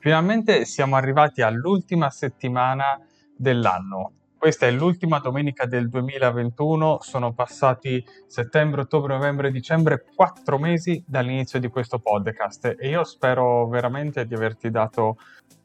Finalmente siamo arrivati all'ultima settimana dell'anno. Questa è l'ultima domenica del 2021, sono passati settembre, ottobre, novembre, dicembre, quattro mesi dall'inizio di questo podcast e io spero veramente di averti dato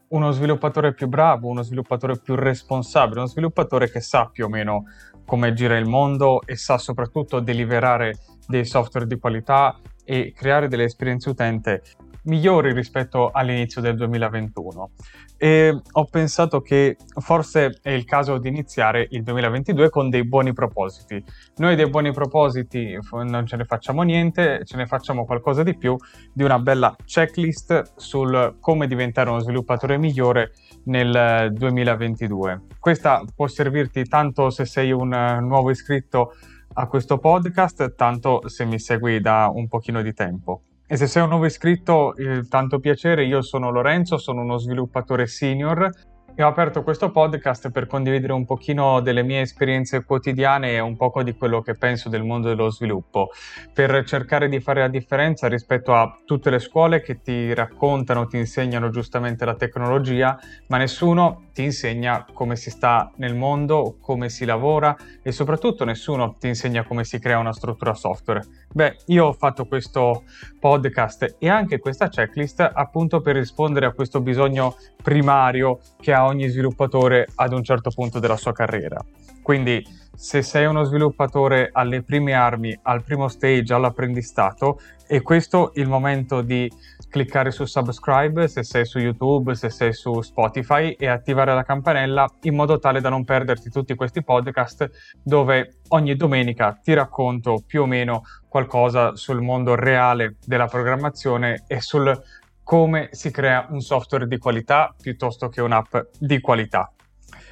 uno sviluppatore più bravo, uno sviluppatore più responsabile, uno sviluppatore che sa più o meno come gira il mondo e sa soprattutto deliberare dei software di qualità e creare delle esperienze utente migliori rispetto all'inizio del 2021 e ho pensato che forse è il caso di iniziare il 2022 con dei buoni propositi. Noi dei buoni propositi non ce ne facciamo niente, ce ne facciamo qualcosa di più di una bella checklist sul come diventare uno sviluppatore migliore nel 2022. Questa può servirti tanto se sei un nuovo iscritto a questo podcast, tanto se mi segui da un pochino di tempo. E se sei un nuovo iscritto, eh, tanto piacere, io sono Lorenzo, sono uno sviluppatore senior e ho aperto questo podcast per condividere un pochino delle mie esperienze quotidiane e un poco di quello che penso del mondo dello sviluppo, per cercare di fare la differenza rispetto a tutte le scuole che ti raccontano, ti insegnano giustamente la tecnologia, ma nessuno ti insegna come si sta nel mondo, come si lavora e soprattutto nessuno ti insegna come si crea una struttura software. Beh, io ho fatto questo podcast e anche questa checklist appunto per rispondere a questo bisogno primario che ha ogni sviluppatore ad un certo punto della sua carriera. Quindi se sei uno sviluppatore alle prime armi, al primo stage, all'apprendistato, è questo il momento di cliccare su subscribe se sei su YouTube, se sei su Spotify e attivare la campanella in modo tale da non perderti tutti questi podcast dove ogni domenica ti racconto più o meno qualcosa sul mondo reale della programmazione e sul come si crea un software di qualità piuttosto che un'app di qualità.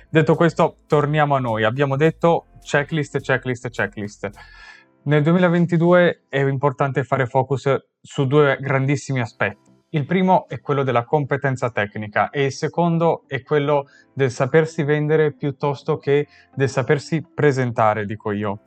Detto questo, torniamo a noi. Abbiamo detto checklist, checklist, checklist. Nel 2022 è importante fare focus su due grandissimi aspetti. Il primo è quello della competenza tecnica e il secondo è quello del sapersi vendere piuttosto che del sapersi presentare, dico io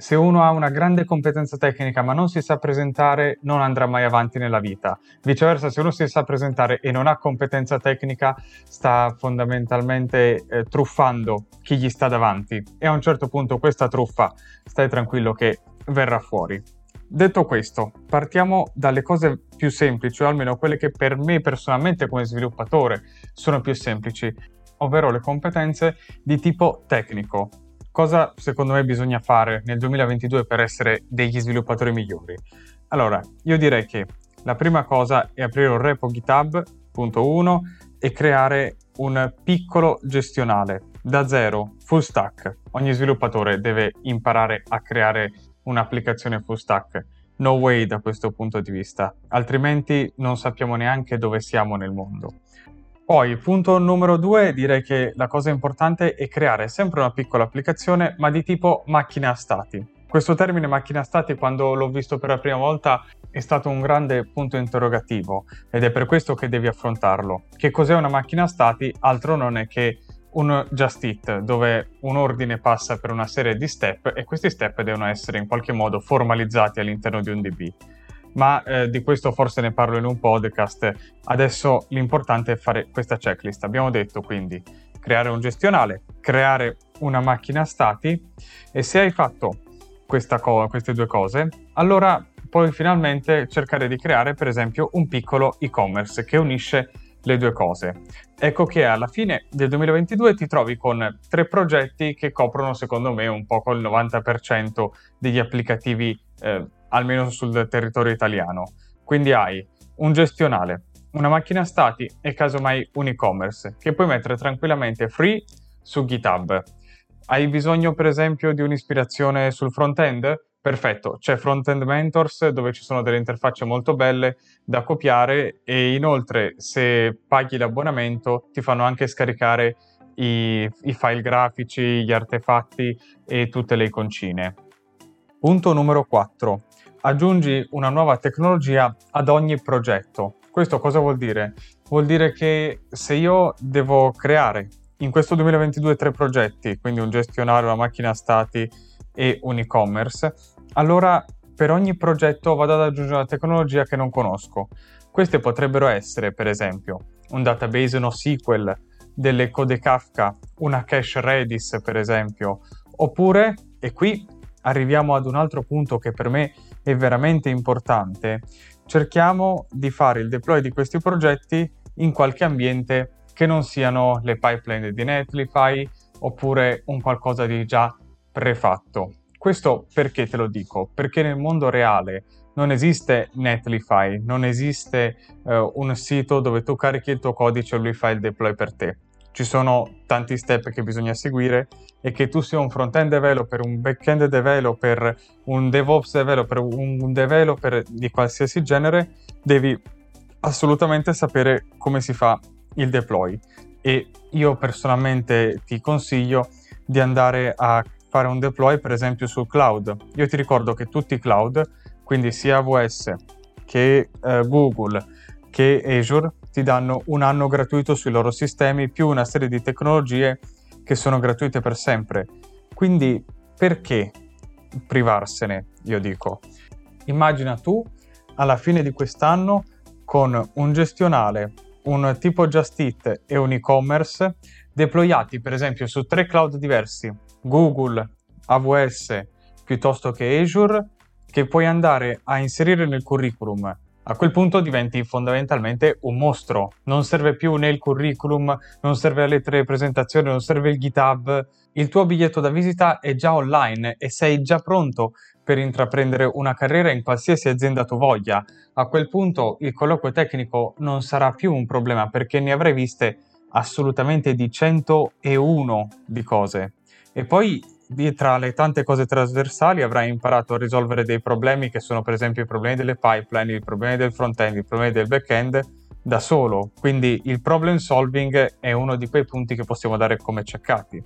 se uno ha una grande competenza tecnica ma non si sa presentare, non andrà mai avanti nella vita. Viceversa, se uno si sa presentare e non ha competenza tecnica, sta fondamentalmente eh, truffando chi gli sta davanti. E a un certo punto questa truffa, stai tranquillo che verrà fuori. Detto questo, partiamo dalle cose più semplici, o almeno quelle che per me personalmente come sviluppatore sono più semplici, ovvero le competenze di tipo tecnico cosa secondo me bisogna fare nel 2022 per essere degli sviluppatori migliori? Allora, io direi che la prima cosa è aprire un repo GitHub, punto 1, e creare un piccolo gestionale da zero, full stack. Ogni sviluppatore deve imparare a creare un'applicazione full stack. No way da questo punto di vista, altrimenti non sappiamo neanche dove siamo nel mondo. Poi, punto numero due, direi che la cosa importante è creare sempre una piccola applicazione, ma di tipo macchina stati. Questo termine macchina stati, quando l'ho visto per la prima volta, è stato un grande punto interrogativo ed è per questo che devi affrontarlo. Che cos'è una macchina stati? Altro non è che un just it, dove un ordine passa per una serie di step e questi step devono essere in qualche modo formalizzati all'interno di un DB ma eh, di questo forse ne parlo in un podcast. Adesso l'importante è fare questa checklist. Abbiamo detto quindi creare un gestionale, creare una macchina stati e se hai fatto co- queste due cose, allora puoi finalmente cercare di creare per esempio un piccolo e-commerce che unisce le due cose. Ecco che alla fine del 2022 ti trovi con tre progetti che coprono secondo me un po' il 90% degli applicativi eh, almeno sul territorio italiano. Quindi hai un gestionale, una macchina stati e casomai un e-commerce che puoi mettere tranquillamente free su GitHub. Hai bisogno per esempio di un'ispirazione sul front-end? Perfetto, c'è Frontend Mentors dove ci sono delle interfacce molto belle da copiare e inoltre se paghi l'abbonamento ti fanno anche scaricare i, i file grafici, gli artefatti e tutte le iconcine. Punto numero 4 aggiungi una nuova tecnologia ad ogni progetto. Questo cosa vuol dire? Vuol dire che se io devo creare in questo 2022 tre progetti, quindi un gestionario, una macchina stati e un e-commerce, allora per ogni progetto vado ad aggiungere una tecnologia che non conosco. Queste potrebbero essere, per esempio, un database NoSQL, delle code Kafka, una cache Redis, per esempio, oppure, e qui arriviamo ad un altro punto che per me è veramente importante, cerchiamo di fare il deploy di questi progetti in qualche ambiente che non siano le pipeline di Netlify oppure un qualcosa di già prefatto. Questo perché te lo dico? Perché nel mondo reale non esiste Netlify, non esiste uh, un sito dove tu carichi il tuo codice e lui fa il deploy per te. Ci sono tanti step che bisogna seguire e che tu sia un front-end developer, un back-end developer, un DevOps developer, un developer di qualsiasi genere, devi assolutamente sapere come si fa il deploy. E io personalmente ti consiglio di andare a fare un deploy per esempio sul cloud. Io ti ricordo che tutti i cloud, quindi sia AWS che eh, Google che Azure, ti danno un anno gratuito sui loro sistemi più una serie di tecnologie che sono gratuite per sempre. Quindi perché privarsene, io dico? Immagina tu alla fine di quest'anno con un gestionale, un tipo Just Eat e un e-commerce deployati per esempio su tre cloud diversi, Google, AWS piuttosto che Azure, che puoi andare a inserire nel curriculum. A quel punto diventi fondamentalmente un mostro. Non serve più né il curriculum, non serve la lettera di presentazione, non serve il GitHub. Il tuo biglietto da visita è già online e sei già pronto per intraprendere una carriera in qualsiasi azienda tu voglia. A quel punto il colloquio tecnico non sarà più un problema perché ne avrai viste assolutamente di 101 di cose. E poi tra le tante cose trasversali avrai imparato a risolvere dei problemi che sono per esempio i problemi delle pipeline, i problemi del front-end, i problemi del back-end da solo. Quindi il problem solving è uno di quei punti che possiamo dare come checkati.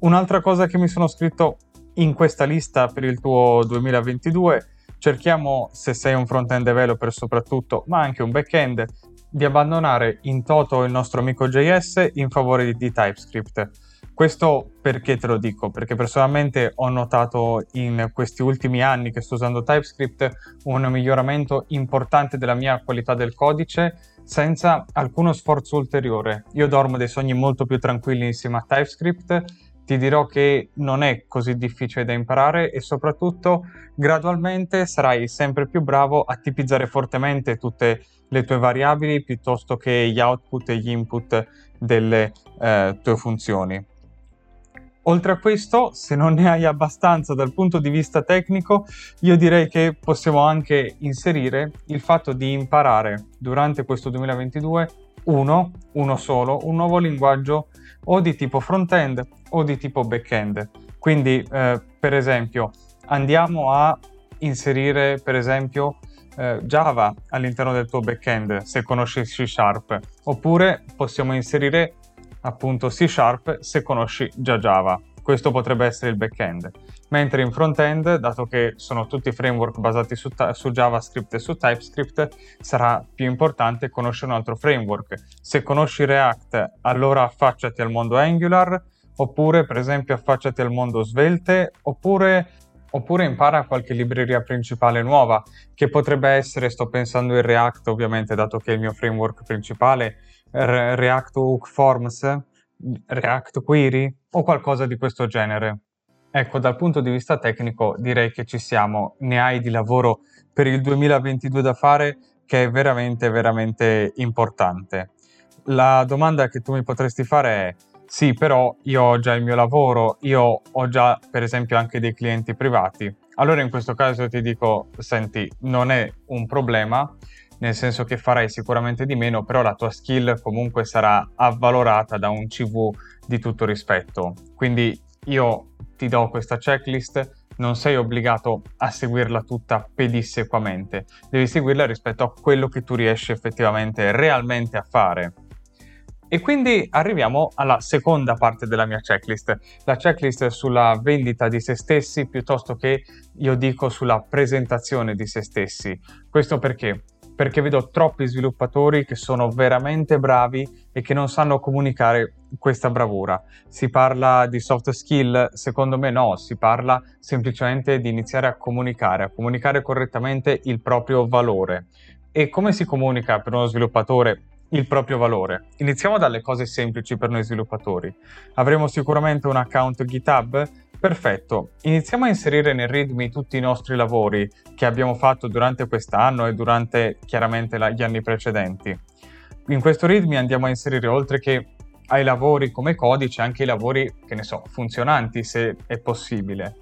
Un'altra cosa che mi sono scritto in questa lista per il tuo 2022, cerchiamo, se sei un front-end developer soprattutto, ma anche un back-end, di abbandonare in toto il nostro amico JS in favore di, di TypeScript. Questo perché te lo dico? Perché personalmente ho notato in questi ultimi anni che sto usando TypeScript un miglioramento importante della mia qualità del codice senza alcuno sforzo ulteriore. Io dormo dei sogni molto più tranquilli insieme a TypeScript ti dirò che non è così difficile da imparare e soprattutto gradualmente sarai sempre più bravo a tipizzare fortemente tutte le tue variabili piuttosto che gli output e gli input delle eh, tue funzioni. Oltre a questo, se non ne hai abbastanza dal punto di vista tecnico, io direi che possiamo anche inserire il fatto di imparare durante questo 2022 uno, uno solo, un nuovo linguaggio o di tipo front-end o di tipo back-end. Quindi, eh, per esempio, andiamo a inserire, per esempio, eh, Java all'interno del tuo back-end, se conosci C Sharp, oppure possiamo inserire appunto C Sharp se conosci già Java. Questo potrebbe essere il back-end. Mentre in front-end, dato che sono tutti framework basati su, ta- su, JavaScript e su TypeScript, sarà più importante conoscere un altro framework. Se conosci React, allora affacciati al mondo Angular, oppure per esempio affacciati al mondo Svelte, oppure, oppure impara qualche libreria principale nuova, che potrebbe essere, sto pensando in React ovviamente, dato che è il mio framework principale, React Hook Forms, React Query o qualcosa di questo genere. Ecco, dal punto di vista tecnico direi che ci siamo, ne hai di lavoro per il 2022 da fare che è veramente, veramente importante. La domanda che tu mi potresti fare è, sì, però io ho già il mio lavoro, io ho già per esempio anche dei clienti privati. Allora in questo caso ti dico, senti, non è un problema, nel senso che farai sicuramente di meno, però la tua skill comunque sarà avvalorata da un CV di tutto rispetto. Quindi io ti do questa checklist, non sei obbligato a seguirla tutta pedissequamente, devi seguirla rispetto a quello che tu riesci effettivamente, realmente a fare. E quindi arriviamo alla seconda parte della mia checklist, la checklist sulla vendita di se stessi piuttosto che io dico sulla presentazione di se stessi. Questo perché? Perché vedo troppi sviluppatori che sono veramente bravi e che non sanno comunicare questa bravura. Si parla di soft skill? Secondo me no, si parla semplicemente di iniziare a comunicare, a comunicare correttamente il proprio valore. E come si comunica per uno sviluppatore il proprio valore? Iniziamo dalle cose semplici per noi sviluppatori. Avremo sicuramente un account GitHub Perfetto, iniziamo a inserire nel README tutti i nostri lavori che abbiamo fatto durante quest'anno e durante chiaramente la, gli anni precedenti. In questo README andiamo a inserire oltre che ai lavori come codice anche i lavori, che ne so, funzionanti se è possibile.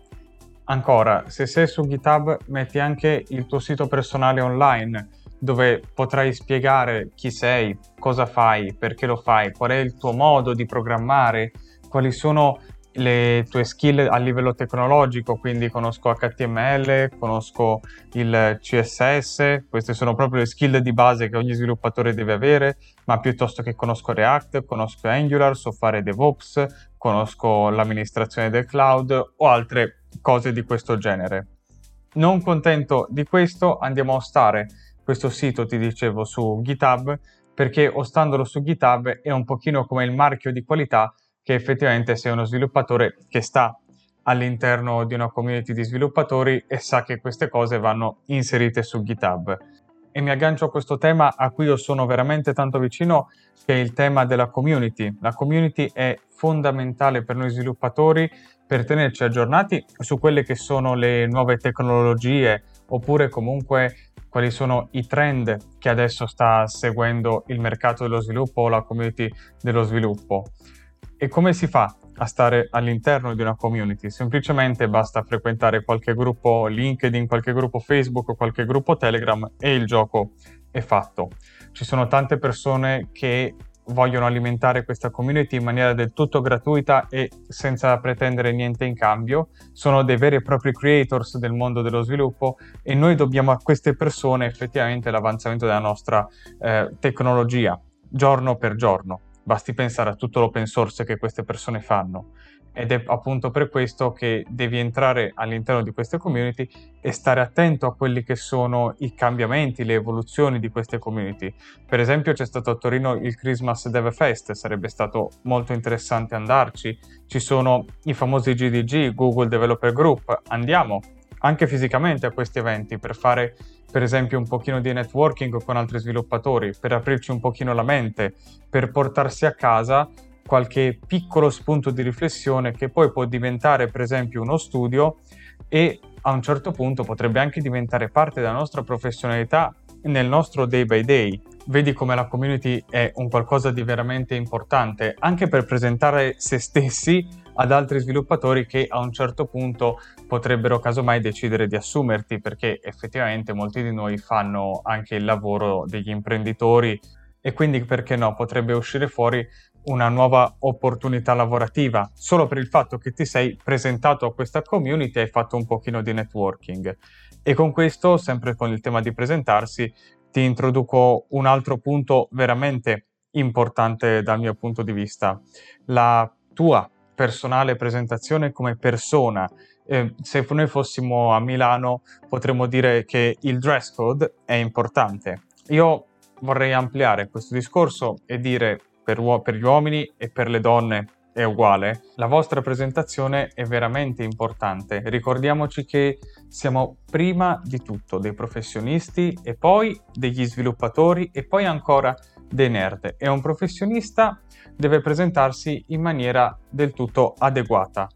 Ancora, se sei su GitHub metti anche il tuo sito personale online dove potrai spiegare chi sei, cosa fai, perché lo fai, qual è il tuo modo di programmare, quali sono le tue skill a livello tecnologico, quindi conosco HTML, conosco il CSS, queste sono proprio le skill di base che ogni sviluppatore deve avere, ma piuttosto che conosco React, conosco Angular, so fare DevOps, conosco l'amministrazione del cloud o altre cose di questo genere. Non contento di questo, andiamo a ostare questo sito, ti dicevo, su GitHub, perché ostandolo su GitHub è un pochino come il marchio di qualità che effettivamente sei uno sviluppatore che sta all'interno di una community di sviluppatori e sa che queste cose vanno inserite su GitHub. E mi aggancio a questo tema a cui io sono veramente tanto vicino, che è il tema della community. La community è fondamentale per noi sviluppatori per tenerci aggiornati su quelle che sono le nuove tecnologie oppure comunque quali sono i trend che adesso sta seguendo il mercato dello sviluppo o la community dello sviluppo. E come si fa a stare all'interno di una community? Semplicemente basta frequentare qualche gruppo LinkedIn, qualche gruppo Facebook qualche gruppo Telegram e il gioco è fatto. Ci sono tante persone che vogliono alimentare questa community in maniera del tutto gratuita e senza pretendere niente in cambio. Sono dei veri e propri creators del mondo dello sviluppo e noi dobbiamo a queste persone effettivamente l'avanzamento della nostra eh, tecnologia giorno per giorno. Basti pensare a tutto l'open source che queste persone fanno ed è appunto per questo che devi entrare all'interno di queste community e stare attento a quelli che sono i cambiamenti, le evoluzioni di queste community. Per esempio c'è stato a Torino il Christmas Dev Fest, sarebbe stato molto interessante andarci. Ci sono i famosi GDG, Google Developer Group, andiamo anche fisicamente a questi eventi per fare per esempio un pochino di networking con altri sviluppatori, per aprirci un pochino la mente, per portarsi a casa qualche piccolo spunto di riflessione che poi può diventare per esempio uno studio e a un certo punto potrebbe anche diventare parte della nostra professionalità nel nostro day by day. Vedi come la community è un qualcosa di veramente importante anche per presentare se stessi ad altri sviluppatori che a un certo punto potrebbero casomai decidere di assumerti perché effettivamente molti di noi fanno anche il lavoro degli imprenditori e quindi perché no potrebbe uscire fuori una nuova opportunità lavorativa solo per il fatto che ti sei presentato a questa community e hai fatto un pochino di networking. E con questo, sempre con il tema di presentarsi, ti introduco un altro punto veramente importante dal mio punto di vista, la tua personale presentazione come persona. Eh, se noi fossimo a Milano potremmo dire che il dress code è importante. Io vorrei ampliare questo discorso e dire per, uo- per gli uomini e per le donne è uguale, la vostra presentazione è veramente importante. Ricordiamoci che siamo prima di tutto dei professionisti e poi degli sviluppatori e poi ancora dei nerd. E un professionista deve presentarsi in maniera del tutto adeguata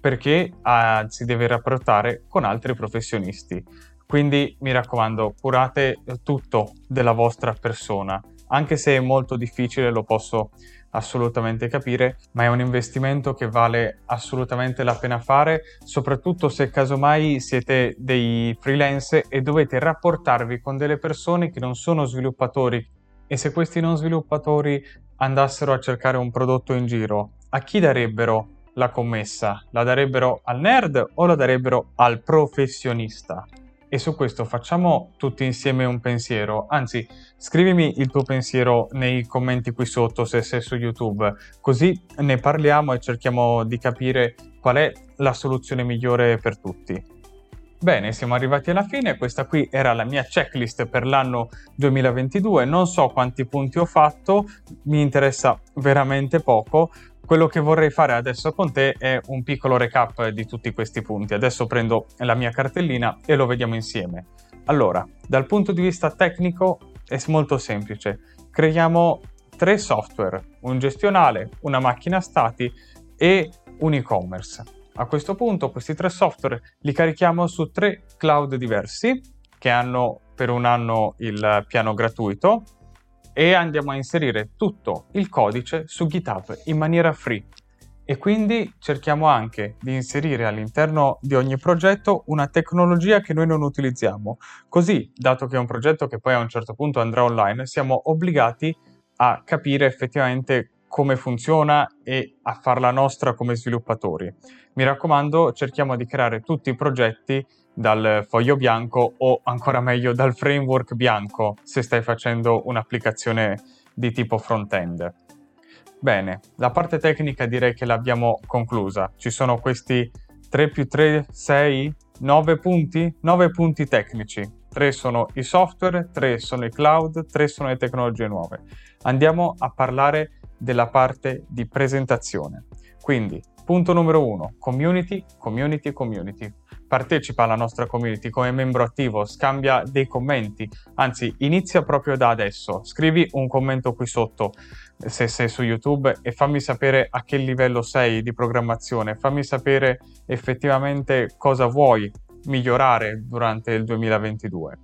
perché ah, si deve rapportare con altri professionisti. Quindi mi raccomando, curate tutto della vostra persona, anche se è molto difficile, lo posso assolutamente capire, ma è un investimento che vale assolutamente la pena fare, soprattutto se casomai siete dei freelance e dovete rapportarvi con delle persone che non sono sviluppatori e se questi non sviluppatori andassero a cercare un prodotto in giro, a chi darebbero la commessa? La darebbero al nerd o la darebbero al professionista? E su questo facciamo tutti insieme un pensiero, anzi scrivimi il tuo pensiero nei commenti qui sotto se sei su YouTube, così ne parliamo e cerchiamo di capire qual è la soluzione migliore per tutti. Bene, siamo arrivati alla fine, questa qui era la mia checklist per l'anno 2022, non so quanti punti ho fatto, mi interessa veramente poco, quello che vorrei fare adesso con te è un piccolo recap di tutti questi punti, adesso prendo la mia cartellina e lo vediamo insieme. Allora, dal punto di vista tecnico è molto semplice. Creiamo tre software, un gestionale, una macchina stati e un e-commerce. A questo punto questi tre software li carichiamo su tre cloud diversi che hanno per un anno il piano gratuito e andiamo a inserire tutto il codice su GitHub in maniera free. E quindi cerchiamo anche di inserire all'interno di ogni progetto una tecnologia che noi non utilizziamo. Così, dato che è un progetto che poi a un certo punto andrà online, siamo obbligati a capire effettivamente come funziona e a farla nostra come sviluppatori. Mi raccomando, cerchiamo di creare tutti i progetti dal foglio bianco o ancora meglio dal framework bianco se stai facendo un'applicazione di tipo front-end. Bene, la parte tecnica direi che l'abbiamo conclusa. Ci sono questi 3 più 3, 6, 9 punti? 9 punti tecnici. 3 sono i software, 3 sono i cloud, 3 sono le tecnologie nuove. Andiamo a parlare della parte di presentazione. Quindi, punto numero 1, community, community, community partecipa alla nostra community come membro attivo, scambia dei commenti, anzi inizia proprio da adesso, scrivi un commento qui sotto se sei su YouTube e fammi sapere a che livello sei di programmazione, fammi sapere effettivamente cosa vuoi migliorare durante il 2022.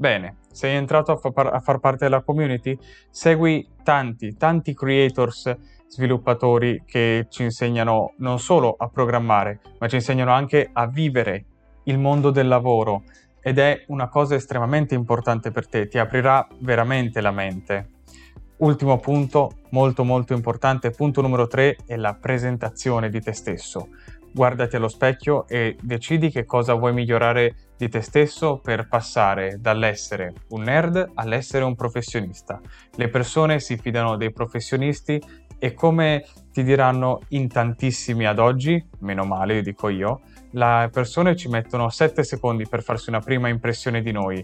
Bene, sei entrato a, fa- a far parte della community? Segui tanti, tanti creators sviluppatori che ci insegnano non solo a programmare, ma ci insegnano anche a vivere il mondo del lavoro ed è una cosa estremamente importante per te, ti aprirà veramente la mente. Ultimo punto, molto molto importante, punto numero 3 è la presentazione di te stesso. Guardati allo specchio e decidi che cosa vuoi migliorare di te stesso per passare dall'essere un nerd all'essere un professionista. Le persone si fidano dei professionisti e come ti diranno in tantissimi ad oggi, meno male dico io, le persone ci mettono 7 secondi per farsi una prima impressione di noi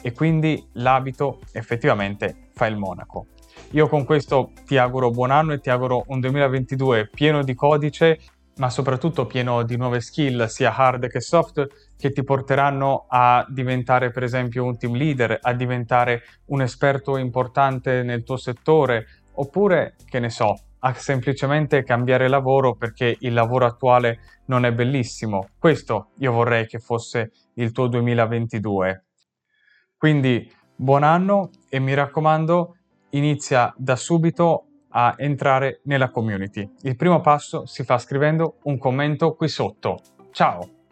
e quindi l'abito effettivamente fa il monaco. Io con questo ti auguro buon anno e ti auguro un 2022 pieno di codice, ma soprattutto pieno di nuove skill, sia hard che soft, che ti porteranno a diventare per esempio un team leader, a diventare un esperto importante nel tuo settore, oppure, che ne so, a semplicemente cambiare lavoro perché il lavoro attuale non è bellissimo. Questo io vorrei che fosse il tuo 2022. Quindi buon anno e mi raccomando, inizia da subito a entrare nella community. Il primo passo si fa scrivendo un commento qui sotto. Ciao!